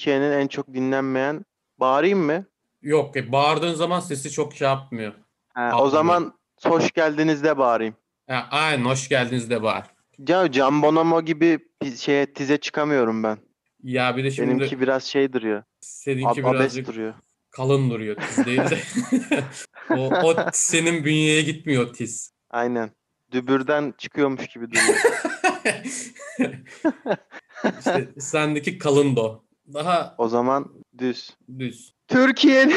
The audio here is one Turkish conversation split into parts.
Türkiye'nin en çok dinlenmeyen bağırayım mı? Yok e, bağırdığın zaman sesi çok şey yapmıyor. Ha, o zaman hoş geldiniz de bağırayım. Ha, aynen hoş geldiniz de bağır. Ya Can Bonomo gibi bir şeye tize çıkamıyorum ben. Ya bir de şimdi Benimki biraz şey duruyor. seninki Ab abes birazcık duruyor. kalın duruyor tiz değil de. o, o senin bünyeye gitmiyor o tiz. Aynen. Dübürden çıkıyormuş gibi duruyor. İşte sendeki kalın do. Daha o zaman düz. düz. Türkiye'nin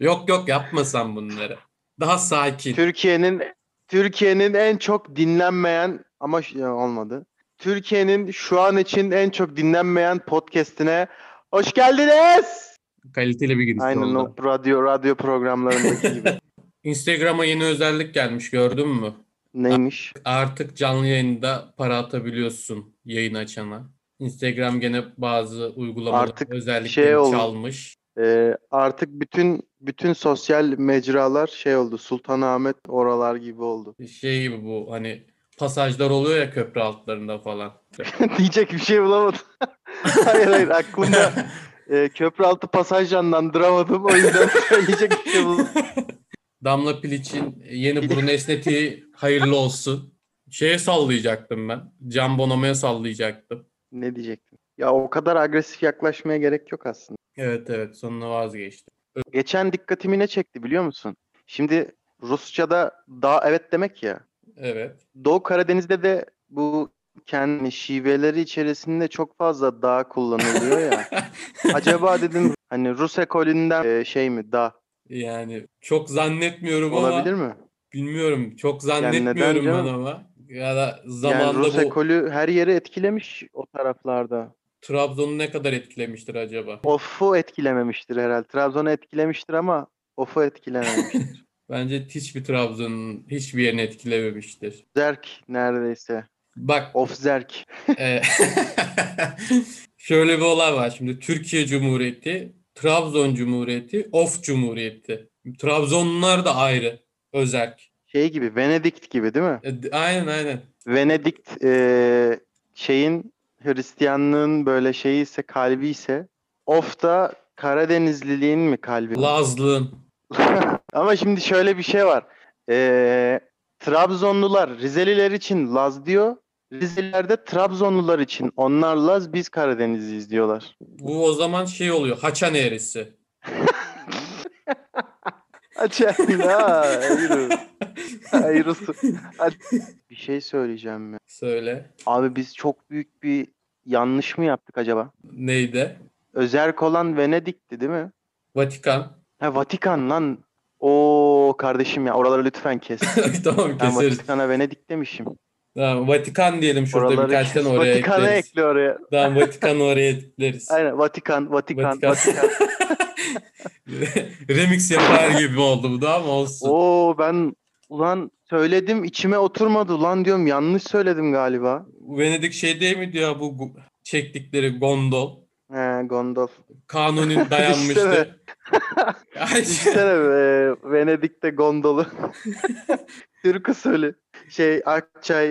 yok yok yapma sen bunları. Daha sakin. Türkiye'nin Türkiye'nin en çok dinlenmeyen ama ş- ya olmadı. Türkiye'nin şu an için en çok dinlenmeyen podcast'ine hoş geldiniz. Kaliteli bir giriş Aynen oldu. o radyo radyo programlarındaki gibi. Instagram'a yeni özellik gelmiş gördün mü? Neymiş? Artık canlı yayında para atabiliyorsun yayın açana. Instagram gene bazı uygulamaların Artık özelliklerini şey oldu. çalmış. Ee, artık bütün bütün sosyal mecralar şey oldu. Sultanahmet oralar gibi oldu. Şey gibi bu hani pasajlar oluyor ya köprü altlarında falan. Diyecek bir şey bulamadım. hayır hayır aklımda e, köprü altı pasaj canlandıramadım. O yüzden söyleyecek bir şey bulamadım. Damla Piliç'in yeni burun esnetiği hayırlı olsun. Şeye sallayacaktım ben. Can Bonomo'ya sallayacaktım. Ne diyecektim? Ya o kadar agresif yaklaşmaya gerek yok aslında. Evet evet sonuna vazgeçtim. Geçen dikkatimi ne çekti biliyor musun? Şimdi Rusça'da da evet demek ya. Evet. Doğu Karadeniz'de de bu kendi şiveleri içerisinde çok fazla da kullanılıyor ya. Acaba dedim hani Rus ekolünden e, şey mi da Yani çok zannetmiyorum olabilir ama mi? bilmiyorum. Çok zannetmiyorum ben canım? ama. Ya da Yani zamanda Rus bu ekolü her yeri etkilemiş o taraflarda. Trabzon'u ne kadar etkilemiştir acaba? Of'u etkilememiştir herhalde. Trabzon'u etkilemiştir ama Of'u etkilememiştir. Bence hiçbir Trabzon'un hiçbir yerini etkilememiştir. Zerk neredeyse. Bak Of Zerk. e, şöyle bir olay var. Şimdi Türkiye Cumhuriyeti, Trabzon Cumhuriyeti, Of Cumhuriyeti. Trabzonlular da ayrı. Özerk. Şey gibi Venedikt gibi değil mi? E, aynen aynen. Venedikt e, şeyin Hristiyanlığın böyle şeyi ise kalbi ise Of da Karadenizliliğin mi kalbi? Lazlığın. Ama şimdi şöyle bir şey var. E, Trabzonlular Rizeliler için Laz diyor. Rizeliler de Trabzonlular için onlar Laz biz Karadenizliyiz diyorlar. Bu o zaman şey oluyor. Haçan eğrisi. Açayım ha. Hayır. Hadi. Bir şey söyleyeceğim ya. Söyle. Abi biz çok büyük bir yanlış mı yaptık acaba? Neydi? Özerk olan Venedik'ti değil mi? Vatikan. Ha Vatikan lan. Oo kardeşim ya oraları lütfen kes. tamam Ben keseriz. Vatikan'a Venedik demişim. Tamam, Vatikan diyelim şurada Oraları birkaç kes. tane oraya Vatikan'ı ekleriz. ekle oraya. Tamam Vatikan'ı oraya ekleriz. Aynen Vatikan, Vatikan, Vatikan. Vatikan. Remix yapar gibi oldu bu da ama olsun. Oo ben ulan söyledim içime oturmadı lan diyorum yanlış söyledim galiba. Venedik şey değil mi diyor bu çektikleri gondol. He gondol. Kanuni dayanmıştı. Ay, Düşünsene be, Venedik'te gondolu. Türk usulü. Şey Akçay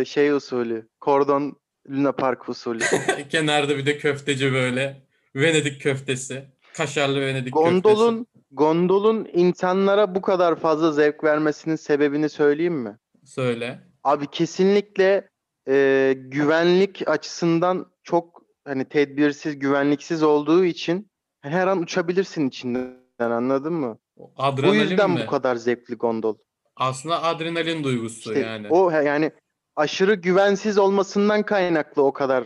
e, şey usulü. Kordon Luna Park usulü. Kenarda bir de köfteci böyle. Venedik köftesi. Kaşarlı Venedik köftesi. Gondolun gondolun insanlara bu kadar fazla zevk vermesinin sebebini söyleyeyim mi? Söyle. Abi kesinlikle e, güvenlik açısından çok hani tedbirsiz, güvenliksiz olduğu için her an uçabilirsin içinden anladın mı? Bu Adrenalin yüzden mi? bu kadar zevkli gondol. Aslında adrenalin duygusu İşte yani. o yani aşırı güvensiz olmasından kaynaklı o kadar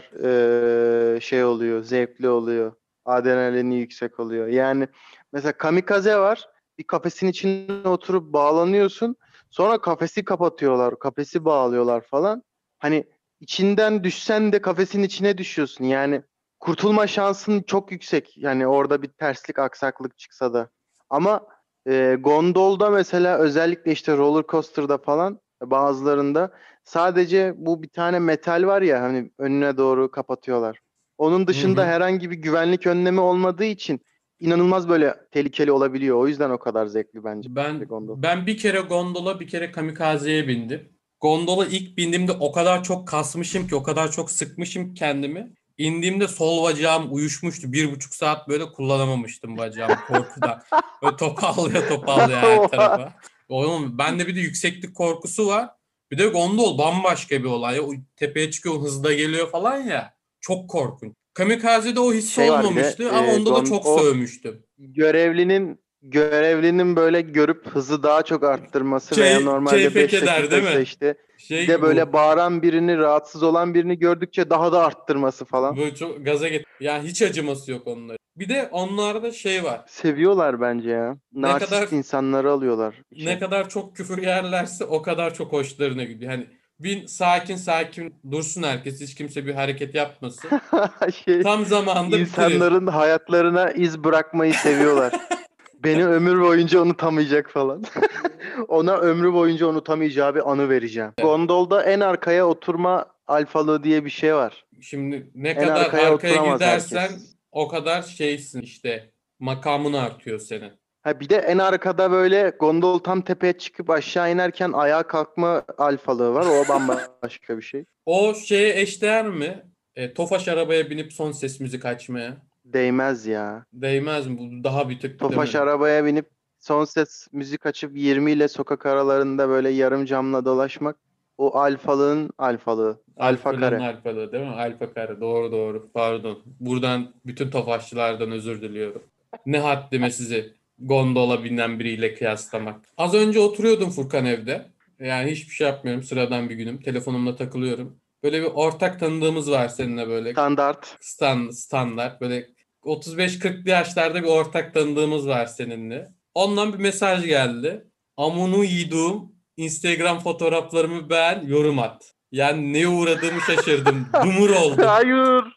e, şey oluyor, zevkli oluyor. Adrenalini yüksek oluyor. Yani mesela kamikaze var. Bir kafesin içine oturup bağlanıyorsun. Sonra kafesi kapatıyorlar, kafesi bağlıyorlar falan. Hani içinden düşsen de kafesin içine düşüyorsun. Yani kurtulma şansın çok yüksek. Yani orada bir terslik, aksaklık çıksa da. Ama e, gondolda mesela özellikle işte roller coaster'da falan bazılarında sadece bu bir tane metal var ya hani önüne doğru kapatıyorlar. Onun dışında hı. herhangi bir güvenlik önlemi olmadığı için inanılmaz böyle tehlikeli olabiliyor. O yüzden o kadar zevkli bence. Ben gondol. ben bir kere gondola bir kere kamikazeye bindim. Gondola ilk bindiğimde o kadar çok kasmışım ki o kadar çok sıkmışım kendimi. indiğimde sol bacağım uyuşmuştu. Bir buçuk saat böyle kullanamamıştım bacağımı korkudan. Böyle topallaya topallaya her tarafa. Oğlum bende bir de yükseklik korkusu var. Bir de gondol bambaşka bir olay. O tepeye çıkıyor hızda geliyor falan ya. Çok korkunç. Kamikaze'de o his Şey de, olmamıştı ama e, onda da gon- çok sövmüştüm. Görevlinin görevlinin böyle görüp hızı daha çok arttırması Key- veya normalde keyfe 5 keder, değil dakikaysa mi? işte Şey bir de böyle bu. bağıran birini rahatsız olan birini gördükçe daha da arttırması falan. Böyle çok gaza get. Yani hiç acıması yok onların. Bir de onlarda şey var. Seviyorlar bence ya. Ne Narsist kadar- insanları alıyorlar. Ne kadar çok küfür yerlerse o kadar çok hoşlarına gidiyor. Hani bir sakin sakin dursun herkes. Hiç kimse bir hareket yapmasın. şey, Tam bitirir. insanların hayatlarına iz bırakmayı seviyorlar. Beni ömür boyunca unutamayacak falan. Ona ömrü boyunca unutamayacağı bir anı vereceğim. Gondolda en arkaya oturma alfalığı diye bir şey var. Şimdi ne En kadar arkaya arkaya gidersen herkes. o kadar şeysin işte. Makamın artıyor senin. Ha bir de en arkada böyle gondol tam tepeye çıkıp aşağı inerken ayağa kalkma alfalığı var. O bambaşka bir şey. O şeye eşdeğer mi? E, Tofaş arabaya binip son ses müzik açmaya. Değmez ya. Değmez mi? Bu daha bir tık Tofaş mi? arabaya binip son ses müzik açıp 20 ile sokak aralarında böyle yarım camla dolaşmak o alfalığın alfalığı. Alfa Alfa'nın kare. Alfa'lı değil mi? Alfa kare. Doğru doğru. Pardon. Buradan bütün tofaşçılardan özür diliyorum. Ne haddime sizi gondola binen biriyle kıyaslamak. Az önce oturuyordum Furkan evde. Yani hiçbir şey yapmıyorum. Sıradan bir günüm. Telefonumla takılıyorum. Böyle bir ortak tanıdığımız var seninle böyle. Standart. Stan, standart. Böyle 35-40'lı yaşlarda bir ortak tanıdığımız var seninle. Ondan bir mesaj geldi. Amunu yiyduğum Instagram fotoğraflarımı beğen, yorum at. Yani neye uğradığımı şaşırdım. Dumur oldum. Hayır.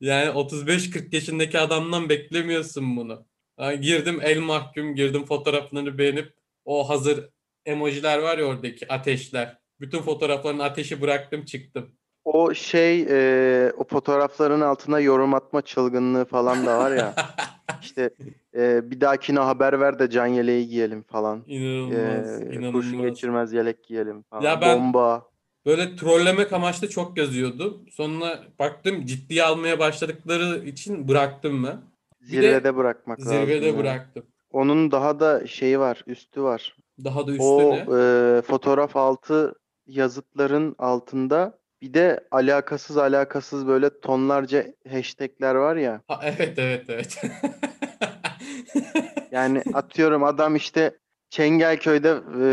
Yani 35-40 yaşındaki adamdan beklemiyorsun bunu. Girdim el mahkum, girdim fotoğraflarını beğenip o hazır emojiler var ya oradaki ateşler. Bütün fotoğrafların ateşi bıraktım çıktım. O şey e, o fotoğrafların altına yorum atma çılgınlığı falan da var ya. İşte e, bir dahakine haber ver de can yeleği giyelim falan. İnanılmaz, E, kurşun inanılmaz. geçirmez yelek giyelim falan. Ya ben- Bomba. Böyle trollemek amaçlı çok yazıyordum. Sonra baktım ciddiye almaya başladıkları için bıraktım ben. Bir de Zirvede bırakmak lazım. Zirvede ya. bıraktım. Onun daha da şeyi var, üstü var. Daha da O üstüne. e, fotoğraf altı yazıtların altında bir de alakasız alakasız böyle tonlarca hashtagler var ya. Ha, evet evet evet. Yani atıyorum adam işte Çengelköy'de e,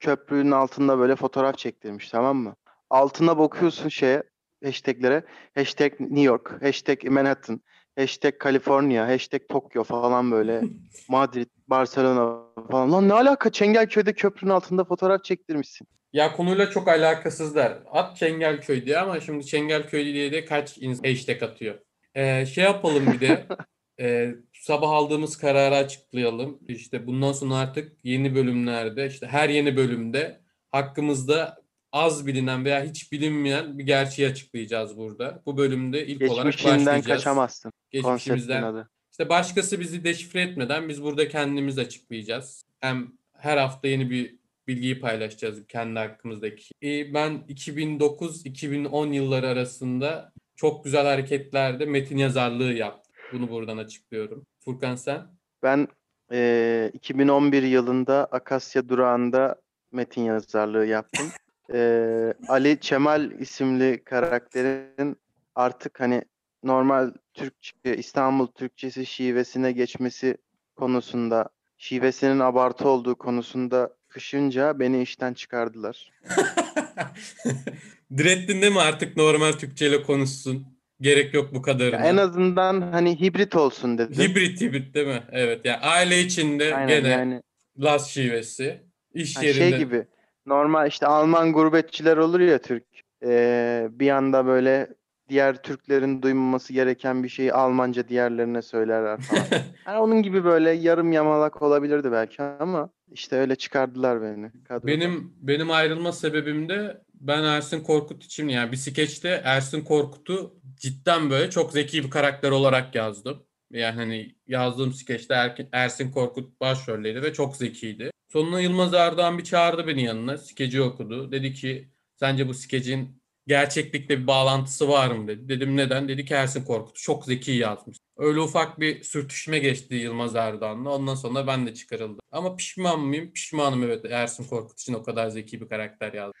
köprünün altında böyle fotoğraf çektirmiş tamam mı? Altına bakıyorsun şeye hashtaglere. Hashtag New York, hashtag Manhattan, hashtag California, hashtag Tokyo falan böyle. Madrid, Barcelona falan. Lan ne alaka Çengelköy'de köprünün altında fotoğraf çektirmişsin. Ya konuyla çok alakasızlar. At Çengelköy diye ama şimdi Çengelköy diye de kaç hashtag atıyor. Ee, şey yapalım bir de. e, sabah aldığımız kararı açıklayalım. İşte bundan sonra artık yeni bölümlerde işte her yeni bölümde hakkımızda az bilinen veya hiç bilinmeyen bir gerçeği açıklayacağız burada. Bu bölümde ilk olarak başlayacağız. kaçamazsın. Geçmişimizden adı. işte başkası bizi deşifre etmeden biz burada kendimiz açıklayacağız. Hem her hafta yeni bir bilgiyi paylaşacağız kendi hakkımızdaki. Ee, Ben 2009-2010 yılları arasında çok güzel hareketlerde metin yazarlığı yaptım. Bunu buradan açıklıyorum. Furkan sen? Ben eee, 2011 yılında Akasya Durağı'nda metin yazarlığı yaptım. Eee, Ali Çemal isimli karakterin artık hani normal Türkçe, İstanbul Türkçesi şivesine geçmesi konusunda, şivesinin abartı olduğu konusunda kışınca beni işten çıkardılar. Direttin değil mi artık normal Türkçeyle konuşsun? Gerek yok bu Ya kadarına. en azından hani hibrit olsun dedim. Hibrit hibrit değil mi? Evet. Yani aile içinde Aynen gene yani. Laz şivesi. İş Ha, yerinde. şey gibi normal işte Alman gurbetçiler olur ya Türk. Ee, bir anda böyle diğer Türklerin duymaması gereken bir şeyi Almanca diğerlerine söylerler falan. Yani onun gibi böyle yarım yamalak olabilirdi belki ama işte öyle çıkardılar beni kadrodan. Benim benim ayrılma sebebim de ben Ersin Korkut için yani bir skeçte Ersin Korkut'u cidden böyle çok zeki bir karakter olarak yazdım. Yani hani yazdığım skeçte Er- Ersin Korkut başroldeydi ve çok zekiydi. Sonunda Yılmaz Erdoğan bir çağırdı beni yanına. Skeci okudu. Dedi ki sence bu skecin gerçeklikle bir bağlantısı var mı dedi. Dedim neden? Dedi ki Ersin Korkut çok zeki yazmış. Öyle ufak bir sürtüşme geçti Yılmaz Erdoğan'la. Ondan sonra ben de çıkarıldım. Ama pişman mıyım? Pişmanım evet. Ersin Korkut için o kadar zeki bir karakter yazdım.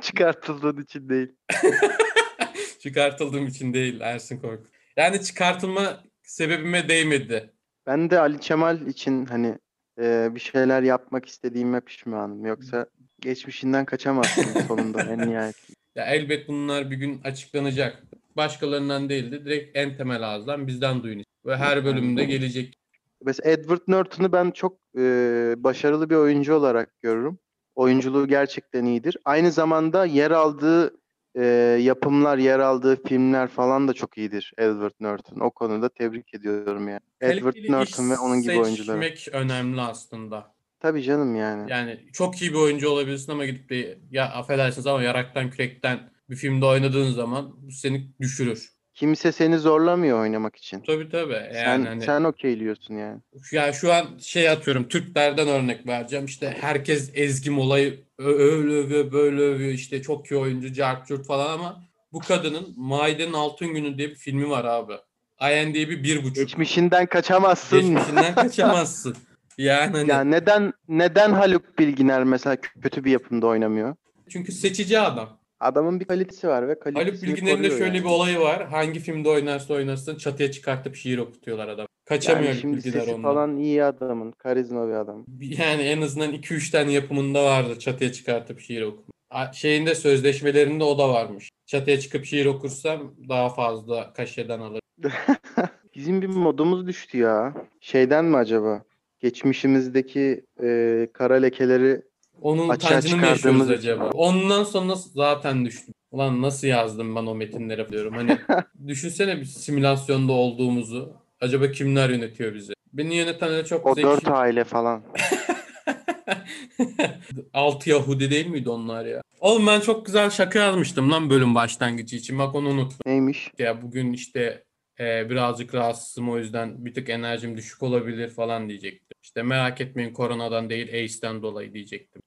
Çıkartıldığın için değil. Çıkartıldığım için değil Ersin Korkut. Yani çıkartılma sebebime değmedi. Ben de Ali Kemal için hani e, bir şeyler yapmak istediğime pişmanım. Yoksa geçmişinden kaçamazsın sonunda en nihayet. Ya elbet bunlar bir gün açıklanacak. Başkalarından değil de direkt en temel ağızdan bizden duyun. Ve her bölümde gelecek. Mesela Edward Norton'u ben çok e, başarılı bir oyuncu olarak görürüm. Oyunculuğu gerçekten iyidir. Aynı zamanda yer aldığı e, yapımlar, yer aldığı filmler falan da çok iyidir Edward Norton. O konuda tebrik ediyorum yani. Edward Kaliteli Norton ve onun gibi iş oyuncuları. seçmek önemli aslında. Tabii canım yani. Yani çok iyi bir oyuncu olabilirsin ama gidip de ya affedersiniz ama yaraktan kürekten bir filmde oynadığın zaman bu seni düşürür. Kimse seni zorlamıyor oynamak için. Tabii tabii. Yani sen hani sen okeyliyorsun yani. ya şu an şey atıyorum Türklerden örnek vereceğim. İşte herkes Ezgi Mola'yı ö- öyle övüyor, böyle övüyor. İşte çok iyi oyuncu, Cart Curt falan ama bu kadının Maide'nin Altın Günü diye bir filmi var abi. IMDb bir buçuk. Geçmişinden kaçamazsın. Geçmişinden kaçamazsın. Yani hani Ya neden neden Haluk Bilginer mesela kötü bir yapımda oynamıyor? çünkü seçici adam. Adamın bir kalitesi var ve kalitesini Haluk Bilginer'in de şöyle yani. bir olayı var. Hangi filmde oynarsa oynasın çatıya çıkartıp şiir okutuyorlar adam. Kaçamıyor Yani şimdi Bilginer sesi ondan. falan iyi adamın. Karizma bir adam. Yani en azından 2-3 tane yapımında vardı çatıya çıkartıp şiir okuma. Şeyinde sözleşmelerinde o da varmış. Çatıya çıkıp şiir okursam daha fazla kaşeden alır. Bizim bir modumuz düştü ya. Şeyden mi acaba? Geçmişimizdeki e, kara lekeleri Onun Açığa utancını mı yaşıyoruz acaba? Ondan sonra zaten düştüm. Ulan nasıl yazdım ben o metinleri diyorum. Hani düşünsene bir simülasyonda olduğumuzu. Acaba kimler yönetiyor bizi? Beni yönetenler çok o zeki. dört aile falan. Altı Yahudi değil miydi onlar ya? Oğlum ben çok güzel şaka yazmıştım lan bölüm başlangıcı için. Bak onu unuttum. Neymiş? Ya bugün işte e, birazcık rahatsızım o yüzden bir tık enerjim düşük olabilir falan diyecektim. İşte merak etmeyin koronadan değil AIDS'ten dolayı diyecektim.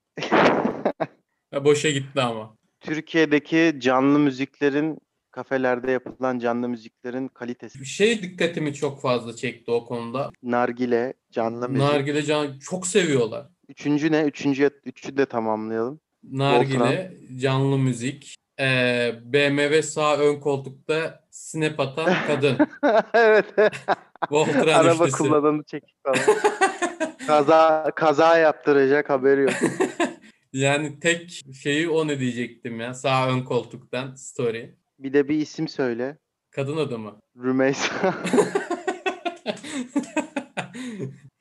Ya boşa gitti ama. Türkiye'deki canlı müziklerin kafelerde yapılan canlı müziklerin kalitesi. Bir şey dikkatimi çok fazla çekti o konuda. Nargile, canlı müzik. Nargile can çok seviyorlar. Üçüncü ne? Üçüncü, üçü de tamamlayalım. Nargile, canlı müzik, e, BMW sağ ön koltukta snap atan kadın. evet. Voltran Araba üçlüsü. kullananı çekik falan. kaza kaza yaptıracak haberi yok. Yani tek şeyi o ne diyecektim ya. Sağ ön koltuktan story. Bir de bir isim söyle. Kadın adı mı? Rümeysa.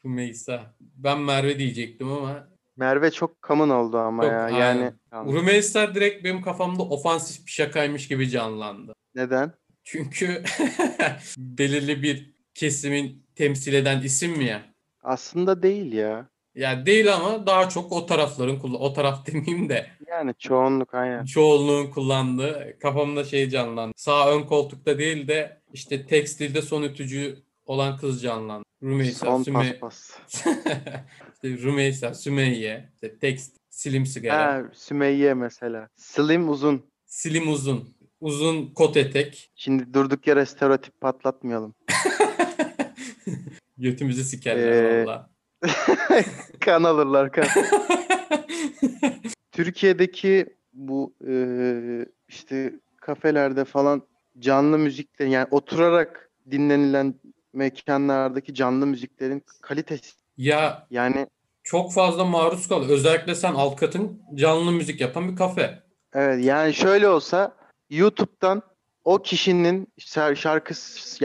Rümeysa. Ben Merve diyecektim ama Merve çok common oldu ama Çok, ya. aynen. Yani Rümeysa direkt benim kafamda ofansif bir şakaymış gibi canlandı. neden? Çünkü belirli bir kesimin temsil eden isim mi ya? Aslında değil ya. Ya değil ama daha çok o tarafların kullan o taraf demeyeyim de Yani çoğunluk aynen. çoğunluğun kullandığı kafamda şey canlandı. Sağ ön koltukta değil de işte tekstilde son ütücü olan kız canlandı. Rümeysa, Son Süme... paspas. işte Rümeysa, Sümeyye, işte tekst, silim sigara, Ha, Sümeyye mesela. Slim uzun. silim uzun, uzun kot etek, Şimdi durduk yere stereotip patlatmayalım. götümüzü sikerler Ee, valla. kan alırlar kan. Türkiye'deki bu e, işte kafelerde falan canlı müzikler yani oturarak dinlenilen mekanlardaki canlı müziklerin kalitesi Ya yani çok fazla maruz kal. Özellikle sen alt katın canlı müzik yapan bir kafe. evet yani şöyle olsa YouTube'dan o kişinin şar- şarkı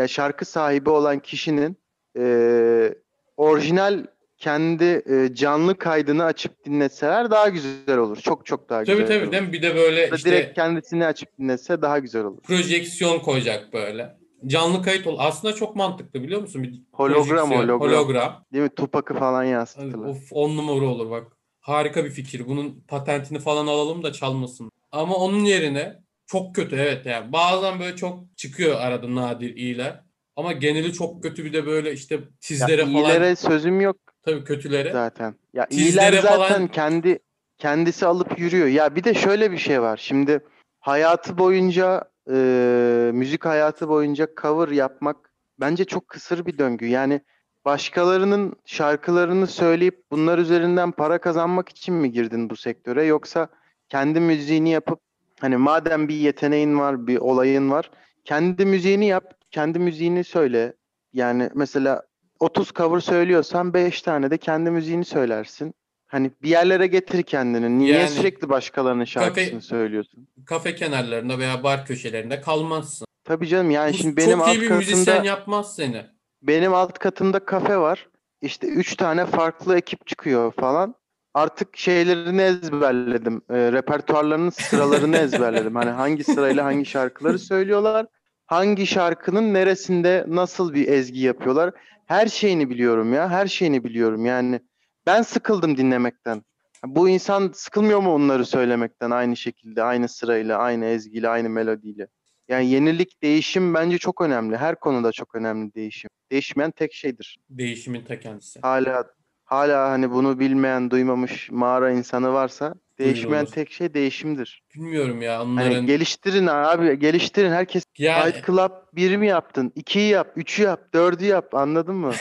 ya şarkı sahibi olan kişinin e, orijinal kendi e, canlı kaydını açıp dinletseler daha güzel olur. Çok çok daha güzel Tabii tabii olur. değil mi? Bir de böyle Ya işte direkt kendisini açıp dinletse daha güzel olur. projeksiyon koyacak böyle. Canlı kayıt ol. Aslında çok mantıklı biliyor musun? Bir Hologram, hologram. hologram. Değil mi? Tupac'ı falan yansıttılar. Of on numara olur bak. Harika bir fikir. Bunun patentini falan alalım da çalmasın. Ama onun yerine çok kötü evet yani. Bazen böyle çok çıkıyor arada nadir iyiler. Ama geneli çok kötü bir de böyle işte Ya tizlere falan iyilere sözüm yok tabii kötülere. zaten. Ya Tizlere iyiler zaten falan- kendi kendisi alıp yürüyor. Ya bir de şöyle bir şey var. Şimdi hayatı boyunca e, müzik hayatı boyunca cover yapmak bence çok kısır bir döngü. Yani başkalarının şarkılarını söyleyip bunlar üzerinden para kazanmak için mi girdin bu sektöre yoksa kendi müziğini yapıp hani madem bir yeteneğin var, bir olayın var, kendi müziğini yap, kendi müziğini söyle. Yani mesela 30 cover söylüyorsan 5 tane de kendi müziğini söylersin. Hani bir yerlere getir kendini. Niye Yani sürekli başkalarının şarkısını kafe- söylüyorsun? Kafe kenarlarında veya bar köşelerinde kalmazsın. Tabii canım yani Bu şimdi benim çok iyi alt bir katımda müzisyen yapmaz seni. benim alt katımda kafe var. İşte üç tane farklı ekip çıkıyor falan. Artık şeylerini ezberledim. E, repertuarlarının sıralarını ezberledim. Hani hangi sırayla hangi şarkıları söylüyorlar. Hangi şarkının neresinde nasıl bir ezgi yapıyorlar. Her şeyini biliyorum ya. Her şeyini biliyorum. Yani ben sıkıldım dinlemekten. Bu insan sıkılmıyor mu onları söylemekten aynı şekilde, aynı sırayla, aynı ezgiyle, aynı melodiyle? Yani yenilik, değişim bence çok önemli. Her konuda çok önemli değişim. Değişmeyen tek şeydir. Değişimin ta kendisi. Hala hala hani bunu bilmeyen, duymamış mağara insanı varsa değişmeyen tek şey değişimdir. Bilmiyorum ya Hani onların geliştirin abi, geliştirin. Herkes yani Fight Club 1 mi yaptın? 2'yi yap, 3'ü yap, 4'ü yap. Anladın mı?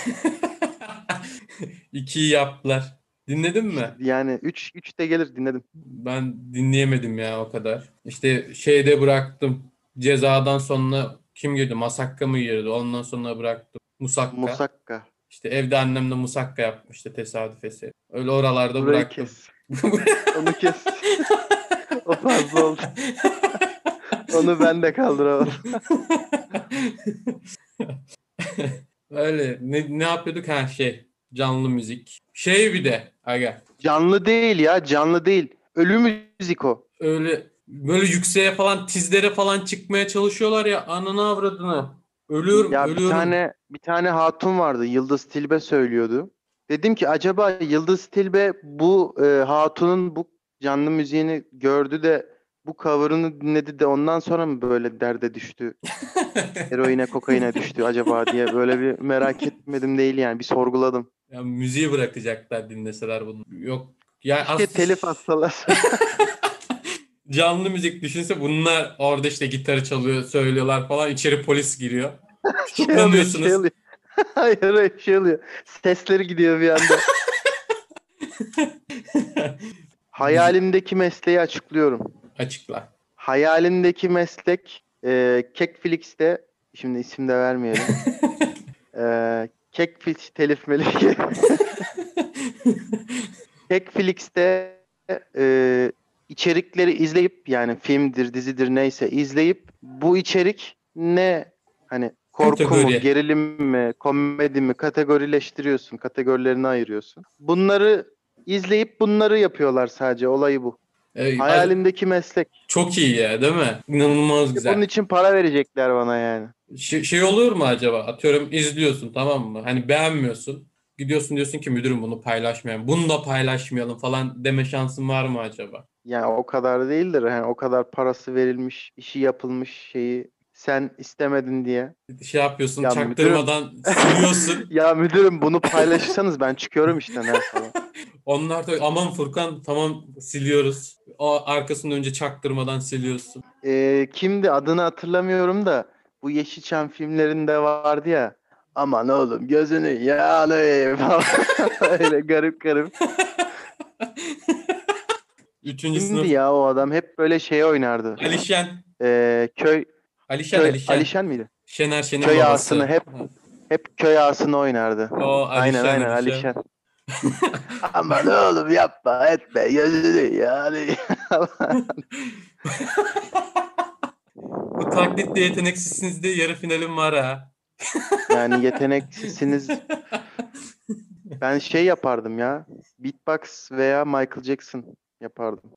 ikiyi yaptılar. Dinledin mi? Yani 3 3 de gelir dinledim. Ben dinleyemedim ya o kadar. İşte şeyde bıraktım. Cezadan sonra kim girdi? Masakka mı girdi? Ondan sonra bıraktım. Musakka. Musakka. İşte evde annemle musakka yapmıştı tesadüf eseri. Öyle oralarda Burayı bıraktım. kes. Onu kes. o fazla oldu. Onu ben de kaldıramadım. Öyle. Ne, ne yapıyorduk? Ha şey. Canlı müzik. Şey bir de. Aga. Canlı değil ya, canlı değil. Ölü müzik o. Öyle böyle yükseğe falan tizlere falan çıkmaya çalışıyorlar ya ananı avradını. Ölüyorum, Ya bir ölüyorum. tane bir tane hatun vardı. Yıldız Tilbe söylüyordu. Dedim ki acaba Yıldız Tilbe bu e, hatunun bu canlı müziğini gördü de bu cover'ını dinledi de ondan sonra mı böyle derde düştü? Heroine, kokaine düştü acaba diye böyle bir merak etmedim değil yani. Bir sorguladım. Ya müziği bırakacaklar dinleseler bunu. Yok. Ya İşte aslında telif hastalar. canlı müzik düşünse bunlar orada işte gitarı çalıyor, söylüyorlar falan. içeri polis giriyor. Tutuklanıyorsunuz. hayır şey oluyor. Sesleri gidiyor bir anda. Hayalimdeki mesleği açıklıyorum. Açıkla. Hayalimdeki meslek e, Kekflix'te şimdi isim de vermeyelim. e, Kekflix telif meleki. Kekflix'te e, içerikleri izleyip yani filmdir, dizidir neyse izleyip bu içerik ne hani korku mu, Kategori. gerilim mi, komedi mi kategorileştiriyorsun, kategorilerini ayırıyorsun. Bunları izleyip bunları yapıyorlar sadece olayı bu. Ee, Hayalimdeki meslek. Çok iyi ya değil mi? İnanılmaz güzel. Bunun için para verecekler bana yani. Şey, şey olur mu acaba? Atıyorum izliyorsun tamam mı? Hani beğenmiyorsun. Gidiyorsun diyorsun ki müdürüm bunu paylaşmayalım. Bunu da paylaşmayalım falan deme şansın var mı acaba? Yani o kadar değildir. Yani o kadar parası verilmiş, işi yapılmış şeyi sen istemedin diye. Şey yapıyorsun Ya çaktırmadan siliyorsun. Ya müdürüm bunu paylaşırsanız ben çıkıyorum işten ha falan. Onlar da aman Furkan tamam siliyoruz. O arkasını önce çaktırmadan siliyorsun. Ee, kimdi adını hatırlamıyorum da bu Yeşilçam filmlerinde vardı ya. Aman oğlum gözünü yağlayayım falan. Öyle garip garip. Üçüncü Kimdi sınıf ya o adam? Hep böyle şey oynardı. Alişen. Ee, köy, Alişen köy Alişen. Alişen miydi? Şener Şen'in Köy babası. ağasını hep- Ha. Hep köy ağasını oynardı. O aynen Alişen, aynen Alişen. Alişen. Aman oğlum yapma etme gözünü yani. Bu taklitte yeteneksizsiniz diye yarı finalim var ha. yani yeteneksizsiniz. Ben şey yapardım ya. Beatbox veya Michael Jackson yapardım.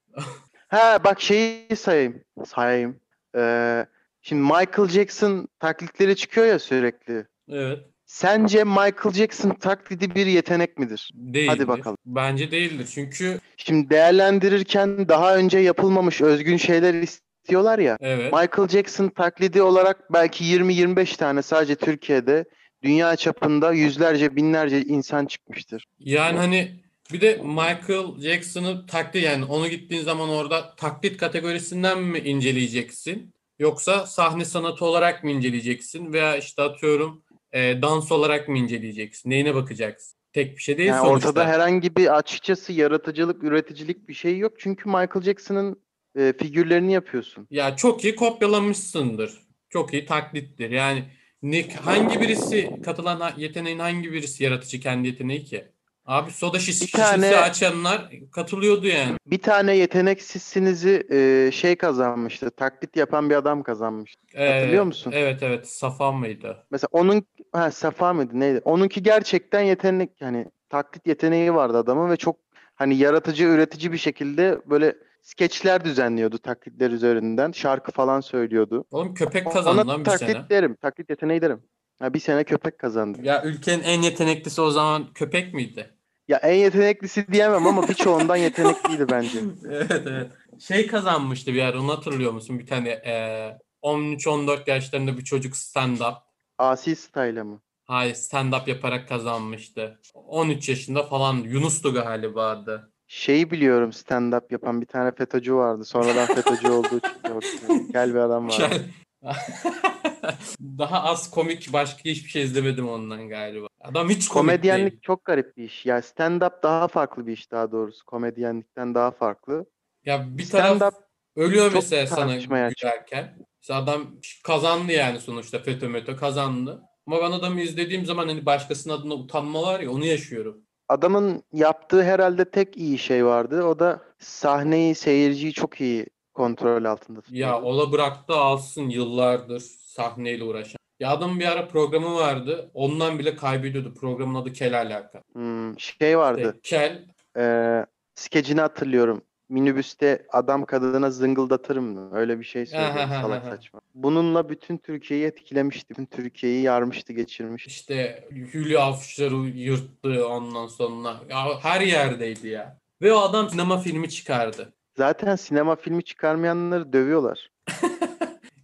Ha bak şeyi sayayım. Sayayım. Ee, şimdi Michael Jackson taklitleri çıkıyor ya sürekli. Evet. Sence Michael Jackson taklidi bir yetenek midir? Değildir. bakalım. Bence değildir. Çünkü Şimdi değerlendirirken daha önce yapılmamış özgün şeyler istiyorlar ya. evet. Michael Jackson taklidi olarak belki 20-25 tane sadece Türkiye'de dünya çapında yüzlerce binlerce insan çıkmıştır. Yani hani Bir de Michael Jackson'ı taklit yani onu gittiğin zaman orada taklit kategorisinden mi inceleyeceksin? Yoksa sahne sanatı olarak mı inceleyeceksin? Veya işte atıyorum e, dans olarak mı inceleyeceksin? Neyine bakacaksın? Tek bir şey değil Yani sonuçta. ortada herhangi bir açıkçası yaratıcılık, üreticilik bir şey yok. Çünkü Michael Jackson'ın e, figürlerini yapıyorsun. Ya çok iyi kopyalamışsındır. Çok iyi taklittir. Yani ne, hangi birisi katılan yeteneğin hangi birisi yaratıcı kendi yeteneği ki? Abi soda şiş, Bir şişesi tane- açanlar katılıyordu yani. Bir tane yeteneksizsinizi e, şey kazanmıştı. Taklit yapan bir adam kazanmıştı. Hatırlıyor Ee, musun? Evet evet. Safan mıydı? Mesela onun ha Safa mıydı neydi? Onunki gerçekten yetenek yani taklit yeteneği vardı adamın ve çok hani yaratıcı, üretici bir şekilde böyle skeçler düzenliyordu taklitler üzerinden. Şarkı falan söylüyordu. Oğlum köpek kazandı Ona lan bir taklit sene. derim. Taklit yeteneği derim. Ha, bir sene köpek kazandı. Ya ülkenin en yeteneklisi o zaman köpek miydi? Ya en yeteneklisi diyemem ama birçoğundan yetenekliydi bence. evet evet. Şey kazanmıştı bir ara onu hatırlıyor musun? Bir tane eee 13-14 yaşlarında bir çocuk stand-up. Asi Style'a mı? Hayır stand-up yaparak kazanmıştı. 13 yaşında falan Yunus'tu galiba adı. Şeyi biliyorum stand-up yapan bir tane FETÖ'cü vardı. Sonradan FETÖ'cü olduğu ortaya. Kel bir adam vardı. Daha az komik başka hiçbir şey izlemedim ondan galiba. Adam hiç komik Komedyenlik değil. çok garip bir iş. Ya stand-up daha farklı bir iş daha doğrusu. Komedyenlikten daha farklı. Ya bir taraf Stand-up ölüyor mesela sana gülerken. Mesela adam kazandı yani sonuçta FETÖ METÖ kazandı. Ama ben adamı izlediğim zaman hani başkasının adına utanma var ya onu yaşıyorum. adamın yaptığı herhalde tek iyi şey vardı. O da sahneyi, seyirciyi çok iyi kontrol altında Ya tutuyordu. ola bıraktı alsın yıllardır sahneyle uğraşan. Ya adamın bir ara programı vardı. Ondan bile kaybediyordu. Programın adı Kel Alaka. Hmm, şey vardı. İşte Kel Ee, skecini hatırlıyorum. Minibüste adam kadına zıngıldatırım? Öyle bir şey söylüyor salak saçma. Bununla bütün Türkiye'yi etkilemişti. Bütün Türkiye'yi yarmıştı, geçirmişti. işte Hülya Avşar'ı yırttı ondan sonra. Ya her yerdeydi ya. Ve o adam sinema filmi çıkardı. Zaten sinema filmi çıkarmayanları dövüyorlar.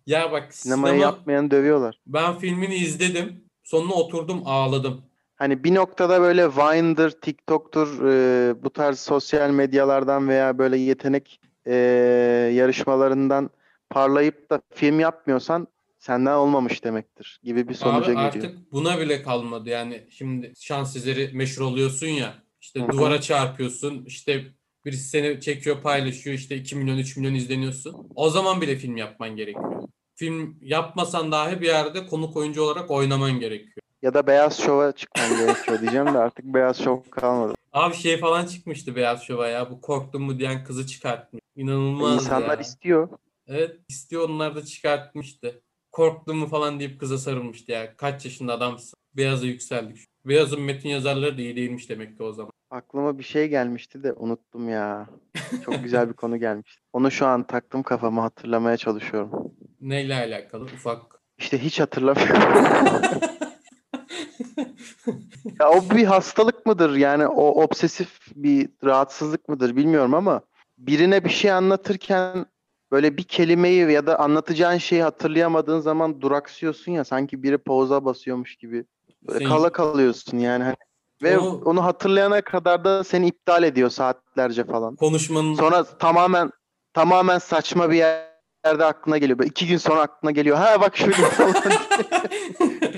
Ya bak Sinemayı sinema yapmayanı dövüyorlar. ben filmini izledim. Sonuna oturdum ağladım. Hani bir noktada böyle Vine'dır, TikTok'tur, e, bu tarz sosyal medyalardan veya böyle yetenek e, yarışmalarından parlayıp da film yapmıyorsan senden olmamış demektir gibi bir sonuca Abi geliyor. artık buna bile kalmadı yani. Şimdi şans eseri meşhur oluyorsun ya. İşte duvara çarpıyorsun. işte birisi seni çekiyor paylaşıyor. işte 2 milyon 3 milyon izleniyorsun. O zaman bile film yapman gerekiyor. Film yapmasan dahi bir yerde konuk oyuncu olarak oynaman gerekiyor. Ya da Beyaz Şov'a çıkman gerekiyor diyeceğim de artık Beyaz Şov kalmadı. Abi şey falan çıkmıştı Beyaz Şov'a ya. Bu korktun mu diyen kızı çıkartmış. İnanılmaz İnsanlar ya. istiyor. Evet istiyor onlar da çıkartmıştı. Korktun mu falan deyip kıza sarılmıştı ya. Kaç yaşında adamsın. Beyaz'a yükseldik. Beyaz'ın metin yazarları da iyi değilmiş demek ki o zaman. Aklıma bir şey gelmişti de unuttum ya. Çok güzel bir konu gelmişti. Onu şu an taktım kafama hatırlamaya çalışıyorum. Neyle alakalı? Ufak. İşte hiç hatırlamıyorum. Ya o bir hastalık mıdır? Yani o obsesif bir rahatsızlık mıdır bilmiyorum ama birine bir şey anlatırken böyle bir kelimeyi ya da anlatacağın şeyi hatırlayamadığın zaman duraksıyorsun ya sanki biri pauza basıyormuş gibi. Böyle Sen- kala kalıyorsun yani hani. Ve Onu- onu hatırlayana kadar da seni iptal ediyor saatlerce falan. Konuşmanın Sonra tamamen tamamen saçma bir yerde aklına geliyor. Böyle iki gün sonra aklına geliyor. Ha bak şöyle falan.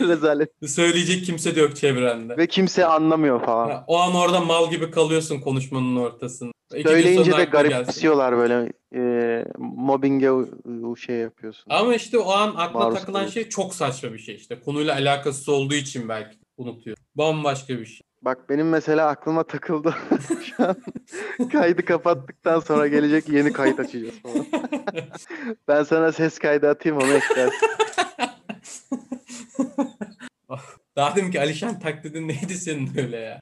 Rezalet. söyleyecek kimse de yok çevrende. Ve kimse anlamıyor falan. Ha, o an orada mal gibi kalıyorsun konuşmanın ortasında. İki Söyleyince de garipsiyorlar böyle. E, mobbinge şey yapıyorsun. Ama işte o an aklına Maruz takılan kalıyorsun. şey çok saçma bir şey işte. Konuyla alakasız olduğu için belki unutuyor. Bambaşka bir şey. Bak benim mesela aklıma takıldı. Şu an kaydı kapattıktan sonra gelecek yeni kayıt açacağız falan. ben sana ses kaydı atayım onu eklersin. Daha dedim ki Alişan taklidin neydi senin öyle ya?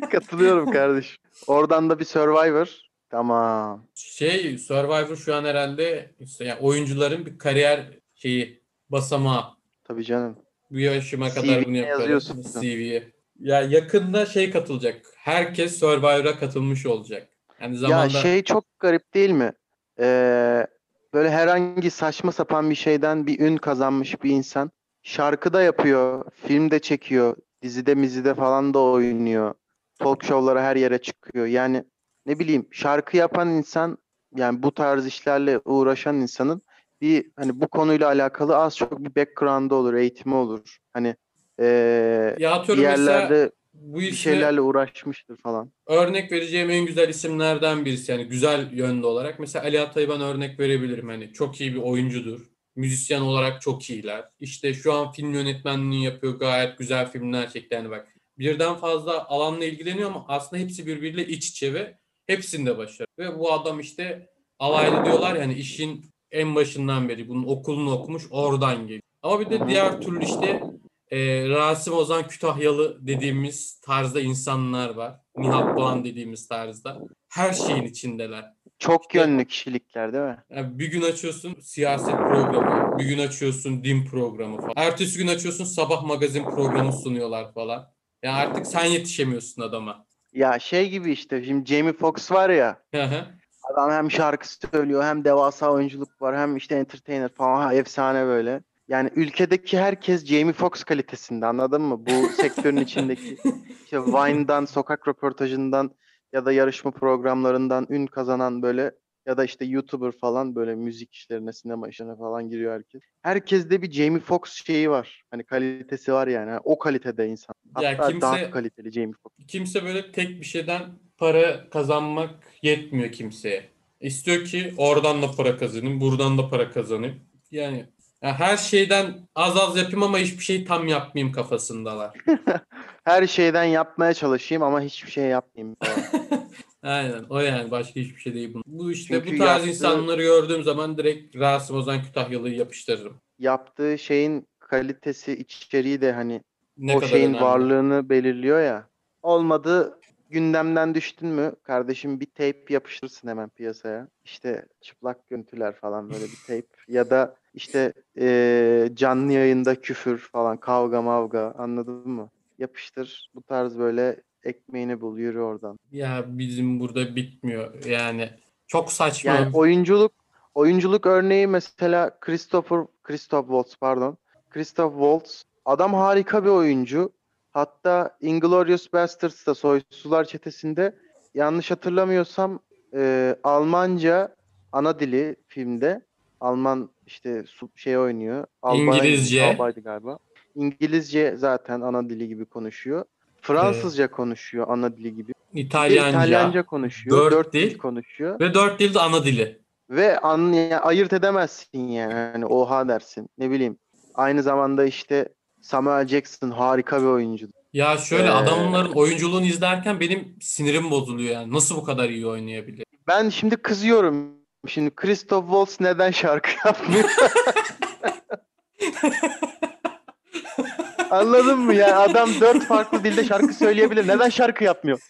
Katılıyorum kardeşim. Oradan da bir Survivor. Tamam. Şey Survivor şu an herhalde işte yani oyuncuların bir kariyer şeyi basamağı. Tabii canım. Bu yaşıma kadar bunu yapıyorum. CV'ye. Ya yakında şey katılacak. Herkes Survivor'a katılmış olacak. Yani zamanda Ya şey çok garip değil mi? Ee, böyle herhangi saçma sapan bir şeyden bir ün kazanmış bir insan şarkı da yapıyor, film de çekiyor, dizide mizide falan da oynuyor. talk show'lara her yere çıkıyor. Yani ne bileyim şarkı yapan insan yani bu tarz işlerle uğraşan insanın bir hani bu konuyla alakalı az çok bir background'ı olur, eğitimi olur. Hani Ya bir mesela yerlerde bu bir işle şeylerle uğraşmıştır falan. örnek vereceğim en güzel isimlerden birisi yani güzel yönde olarak. Mesela Ali Atay'ı ben örnek verebilirim. Hani çok iyi bir oyuncudur. Müzisyen olarak çok iyiler. İşte şu an film yönetmenliğini yapıyor. Gayet güzel filmler çekti. Yani bak birden fazla alanla ilgileniyor ama aslında hepsi birbiriyle iç içe ve hepsinde başarılı. Ve bu adam işte alaylı diyorlar yani işin en başından beri bunun okulunu okumuş oradan geliyor. Ama bir de diğer türlü işte e, Rasim Ozan Kütahyalı dediğimiz tarzda insanlar var. Nihat Doğan dediğimiz tarzda. Her şeyin içindeler. Çok İşte- yönlü kişilikler değil mi? Yani bir gün açıyorsun siyaset programı, bir gün açıyorsun din programı falan. Ertesi gün açıyorsun sabah magazin programı sunuyorlar falan. Ya artık sen yetişemiyorsun adama. Ya şey gibi işte şimdi Jamie Foxx var ya Hı hı. adam hem şarkı söylüyor hem devasa oyunculuk var hem işte entertainer falan ha, efsane böyle. Yani ülkedeki herkes Jamie Foxx kalitesinde anladın mı? Bu sektörün içindeki işte Vine'dan, sokak röportajından ya da yarışma programlarından ün kazanan böyle ya da işte YouTuber falan böyle müzik işlerine, sinema işlerine falan giriyor herkes. Herkeste bir Jamie Foxx şeyi var. Hani kalitesi var yani. O kalitede insan. Ya Hatta kimse- daha kaliteli Jamie Foxx. Kimse böyle tek bir şeyden para kazanmak yetmiyor kimseye. İstiyor ki oradan da para kazanayım, buradan da para kazanayım. Yani ya her şeyden az az yapayım ama hiçbir şeyi tam yapmayayım kafasındalar. Her şeyden yapmaya çalışayım ama hiçbir şey yapmayayım. Aynen o yani başka hiçbir şey değil bu. Bu işte Çünkü bu tarz yaptığı- insanları gördüğüm zaman direkt Rasim Ozan Kütahyalı'yı yapıştırırım. Yaptığı şeyin kalitesi, içeriği de hani Ne o kadar şeyin önemli. varlığını belirliyor ya. Olmadı gündemden düştün mü kardeşim bir tape yapıştırırsın hemen piyasaya. İşte çıplak görüntüler falan böyle bir tape. Ya da işte eee, canlı yayında küfür falan kavga mavga anladın mı? Yapıştır bu tarz böyle ekmeğini bul yürü oradan. Ya bizim burada bitmiyor. Yani çok saçma. Yani oyunculuk oyunculuk örneği mesela Christopher Christoph Waltz pardon. Christoph Waltz adam harika bir oyuncu. Hatta Inglourious Basterds'ta Soysuzlar Çetesi'nde yanlış hatırlamıyorsam e, Almanca ana dili filmde. Alman işte şey oynuyor. Albay- İngilizce. Albaydı galiba. İngilizce zaten ana dili gibi konuşuyor. Fransızca konuşuyor ana dili gibi. İtalyanca, İtalyanca konuşuyor. Dört Dört, dil. dil konuşuyor. ve dört dil de ana dili. Ve an, yani ayırt edemezsin yani. Hani oha dersin. Ne bileyim. Aynı zamanda işte Samuel Jackson harika bir oyuncu. Ya şöyle Ee, adamların oyunculuğunu izlerken benim sinirim bozuluyor yani. Nasıl bu kadar iyi oynayabilir? Ben şimdi kızıyorum. Şimdi Christoph Waltz neden şarkı yapmıyor? Anladın mı ya? Adam dört farklı dilde şarkı söyleyebilir. Neden şarkı yapmıyor?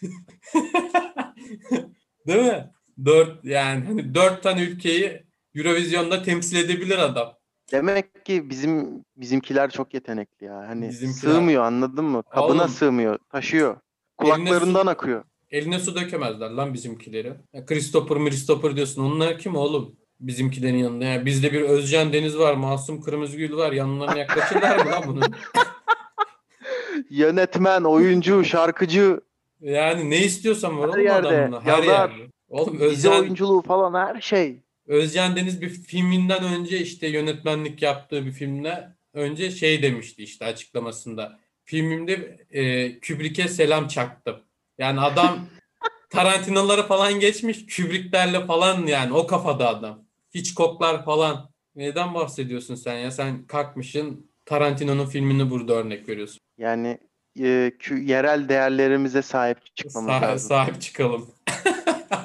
Değil mi? Dört yani hani dört tane ülkeyi Eurovision'da temsil edebilir adam. Demek ki bizim bizimkiler çok yetenekli ya. Hani Bizimkiler- sığmıyor anladın mı? Kabına Oğlum. sığmıyor. Taşıyor. Kulaklarından akıyor. Eline su dökemezler lan bizimkileri. Ya Christopher Christopher diyorsun. Onlar kim oğlum? Bizimkilerin yanında. Yani bizde bir Özcan Deniz var, Masum Kırmızıgül var. Yanlarına yaklaşırlar mı lan bunun? Yönetmen, oyuncu, şarkıcı, Yani ne istiyorsan var Her oğlum yerde, adamla. Her yazar. yerde. Oğlum dizi Özcan, oyunculuğu falan her şey. Özcan Deniz bir filminden önce işte yönetmenlik yaptığı bir filmde önce şey demişti işte açıklamasında. Filmimde e, Kubrick'e selam çaktım. Yani adam Tarantino'ları falan geçmiş. Kubrick'lerle falan yani o kafada adam. Hitchcock'lar falan. Neden bahsediyorsun sen ya? Sen kalkmışsın Tarantino'nun filmini burada örnek veriyorsun. Yani e, yerel değerlerimize sahip çıkmamız Sa- lazım. sahip çıkalım.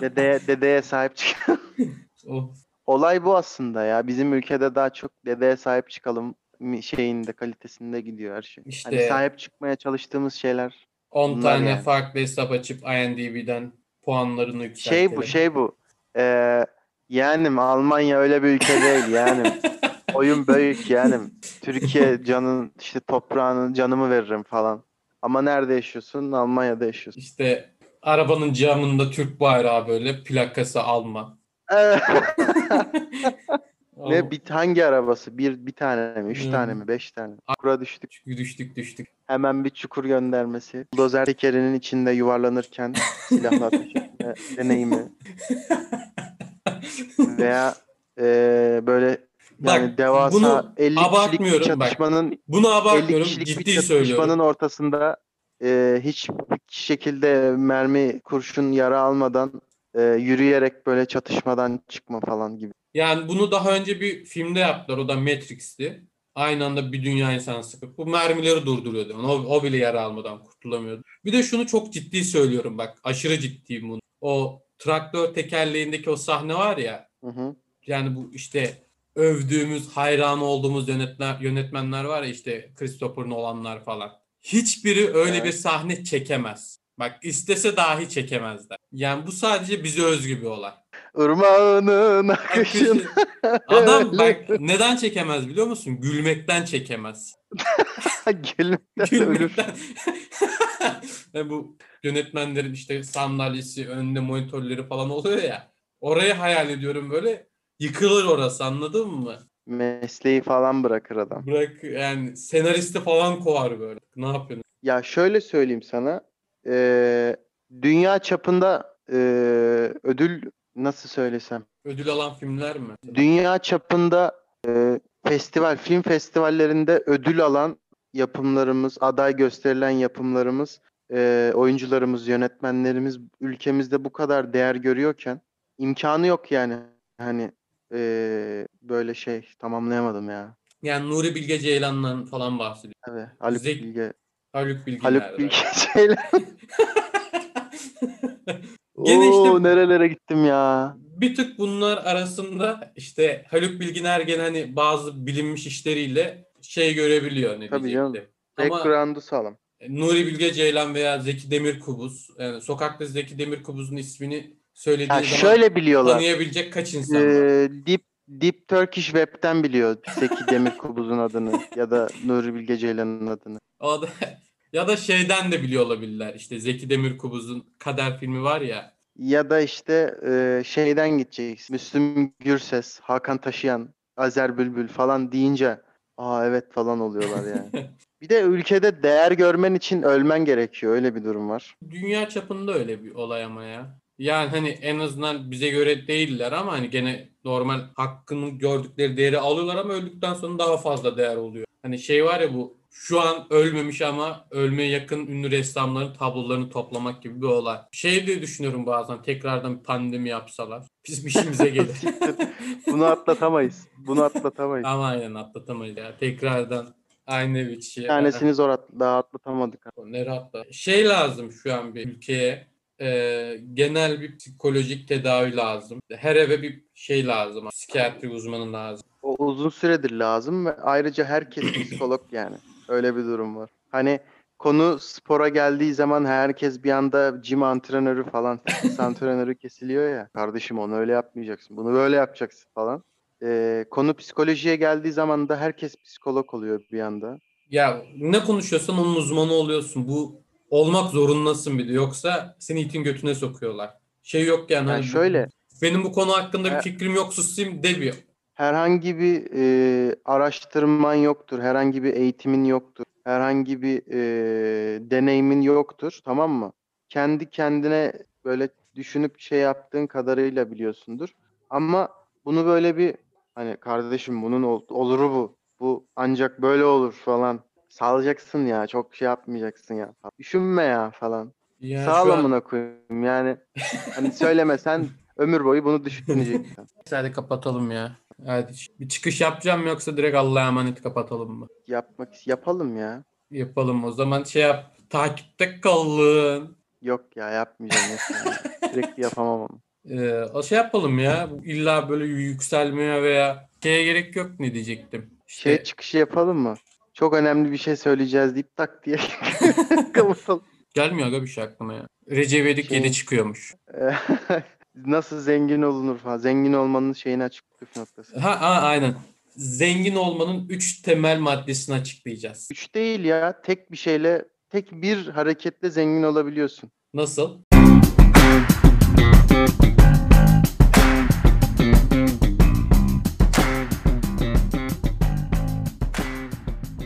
Dedeye, dedeye sahip çık. O Olay bu aslında ya. Bizim ülkede daha çok dedeye sahip çıkalım şeyinde kalitesinde gidiyor her şey. İşte- Hani sahip çıkmaya çalıştığımız şeyler. 10 Bunlar tane yani. farklı hesap açıp IMDb'den puanlarını yükseltelim. Şey bu şey bu. Ee, yeğenim Almanya öyle bir ülke değil yeğenim. Oyun büyük yeğenim. Türkiye canın işte toprağının canımı veririm falan. Ama nerede yaşıyorsun? Almanya'da yaşıyorsun. İşte arabanın camında Türk bayrağı böyle plakası alma. Evet. Ne bir hangi arabası? Bir bir tane mi? Üç Hmm. tane mi? Beş tane mi? Çukura düştük. Düştük düştük düştük. Hemen bir çukur göndermesi. Dozer tekerinin içinde yuvarlanırken silahla ateş etme deneyimi. Veya eee, böyle yani Bak devasa bunu 50 kişilik bir abartmıyorum bak. çatışmanın Bunu 50 abartmıyorum. kişilik bir Ciddi söylüyorum. çatışmanın ortasında eee hiçbir şekilde mermi kurşun yara almadan eee, yürüyerek böyle çatışmadan çıkma falan gibi. Yani bunu daha önce bir filmde yaptılar. O da Matrix'ti. Aynı anda bir dünya insan sıkıp bu mermileri durduruyordu. Yani o, o bile yara almadan kurtulamıyordu. Bir de şunu çok ciddi söylüyorum bak. Aşırı ciddiyim bunu. O traktör tekerleğindeki o sahne var ya. Hı hı. Yani bu işte övdüğümüz, hayran olduğumuz yönetmen, yönetmenler var ya işte Christopher Nolan'lar falan. Hiçbiri öyle Evet. bir sahne çekemez. Bak istese dahi çekemezler. Yani bu sadece bize özgü bir olay. Irmağının akışın. Adam bak neden çekemez biliyor musun? Gülmekten çekemez. Gülmekten. Gülmekten. Ve bu yönetmenlerin işte sandalyesi, önünde monitörleri falan oluyor ya. Orayı hayal ediyorum böyle. Yıkılır orası anladın mı? Mesleği falan bırakır adam. Bırak yani senaristi falan kovar böyle. Ne yapıyorsun? Ya şöyle söyleyeyim sana. eee, dünya çapında eee, ödül nasıl söylesem? Ödül alan filmler mi? Dünya çapında eee, festival, film festivallerinde ödül alan yapımlarımız, aday gösterilen yapımlarımız, eee, oyuncularımız, yönetmenlerimiz ülkemizde bu kadar değer görüyorken imkanı yok yani. Hani eee, böyle şey tamamlayamadım ya. Yani Nuri Bilge Ceylan'dan falan bahsediyor. Evet, Haluk Zek- Bilge. Haluk Bilginer. Haluk Bilge Ceylan. Gene işte- Oo, nerelere gittim ya. Bir tık bunlar arasında işte Haluk Bilginer gene hani bazı bilinmiş işleriyle şey görebiliyor ne Tabii diyecekti. Ama Background'u sağlam. Nuri Bilge Ceylan veya Zeki Demirkubuz yani sokakta Zeki Demirkubuz'un ismini söylediği Ha, zaman şöyle biliyorlar. tanıyabilecek kaç insan var? Ee, Deep, Deep Turkish Web'ten biliyor Zeki Demirkubuz'un adını ya da Nuri Bilge Ceylan'ın adını. O da, ya da şeyden de biliyor olabilirler. İşte Zeki Demirkubuz'un Kader filmi var ya. Ya da işte e, şeyden gideceksin. Müslüm Gürses, Hakan Taşıyan, Azer Bülbül falan deyince aa evet falan oluyorlar yani. Bir de ülkede değer görmen için ölmen gerekiyor. Öyle bir durum var. Dünya çapında öyle bir olay ama ya. Yani hani en azından bize göre değiller ama hani gene normal hakkını gördükleri değeri alıyorlar ama öldükten sonra daha fazla değer oluyor. Hani şey var ya bu şu an ölmemiş ama ölmeye yakın ünlü ressamların tablolarını toplamak gibi bir olay. Şey diye düşünüyorum bazen tekrardan bir pandemi yapsalar. Bizim işimize gelir. Bunu atlatamayız. Bunu atlatamayız. ama aynen atlatamayız ya. Tekrardan aynı bir şey. Tanesini zor at daha atlatamadık. Ne rahatla. Şey lazım şu an bir ülkeye e, genel bir psikolojik tedavi lazım. Her eve bir şey lazım. Psikiyatri uzmanı lazım. O uzun süredir lazım ve ayrıca herkes psikolog yani. Öyle bir durum var. Hani konu spora geldiği zaman herkes bir anda gym antrenörü falan, fitness antrenörü kesiliyor ya. Kardeşim onu öyle yapmayacaksın. Bunu böyle yapacaksın falan. Ee, konu psikolojiye geldiği zaman da herkes psikolog oluyor bir anda. Ya ne konuşuyorsan onun uzmanı oluyorsun. Bu olmak zorundasın bir de. Yoksa seni itin götüne sokuyorlar. Şey yok yani. Yani hani şöyle Benim bu konu hakkında bir fikrim yok susayım demiyor. Herhangi bir e, araştırman yoktur, herhangi bir eğitimin yoktur, herhangi bir e, deneyimin yoktur, tamam mı? Kendi kendine böyle düşünüp şey yaptığın kadarıyla biliyorsundur. Ama bunu böyle bir hani kardeşim bunun ol- oluru bu, bu ancak böyle olur falan salacaksın ya, çok şey yapmayacaksın ya. Düşünme ya falan. Ya Sağ an- koyayım yani. Hani söylemesen ömür boyu bunu düşüneceksin. Hadi kapatalım ya. Hadi bir çıkış yapacağım yoksa direkt Allah'a emanet kapatalım mı? Yapmak yapalım ya. Yapalım o zaman şey yap. Takipte kalın. Yok ya yapmayacağım. Sürekli yapamam ama. Ee, o şey yapalım ya. İlla böyle yükselmeye veya şeye gerek yok ne diyecektim. İşte Şey çıkışı yapalım mı? Çok önemli bir şey söyleyeceğiz deyip tak diye kapatalım. gelmiyor aga bir şey aklıma ya. Recep İvedik Şey- 7 çıkıyormuş. Nasıl zengin olunur falan. Zengin olmanın şeyini açık püf noktası. Ha, ha aynen. Zengin olmanın 3 temel maddesini açıklayacağız. Üç değil ya. Tek bir şeyle, tek bir hareketle zengin olabiliyorsun. Nasıl?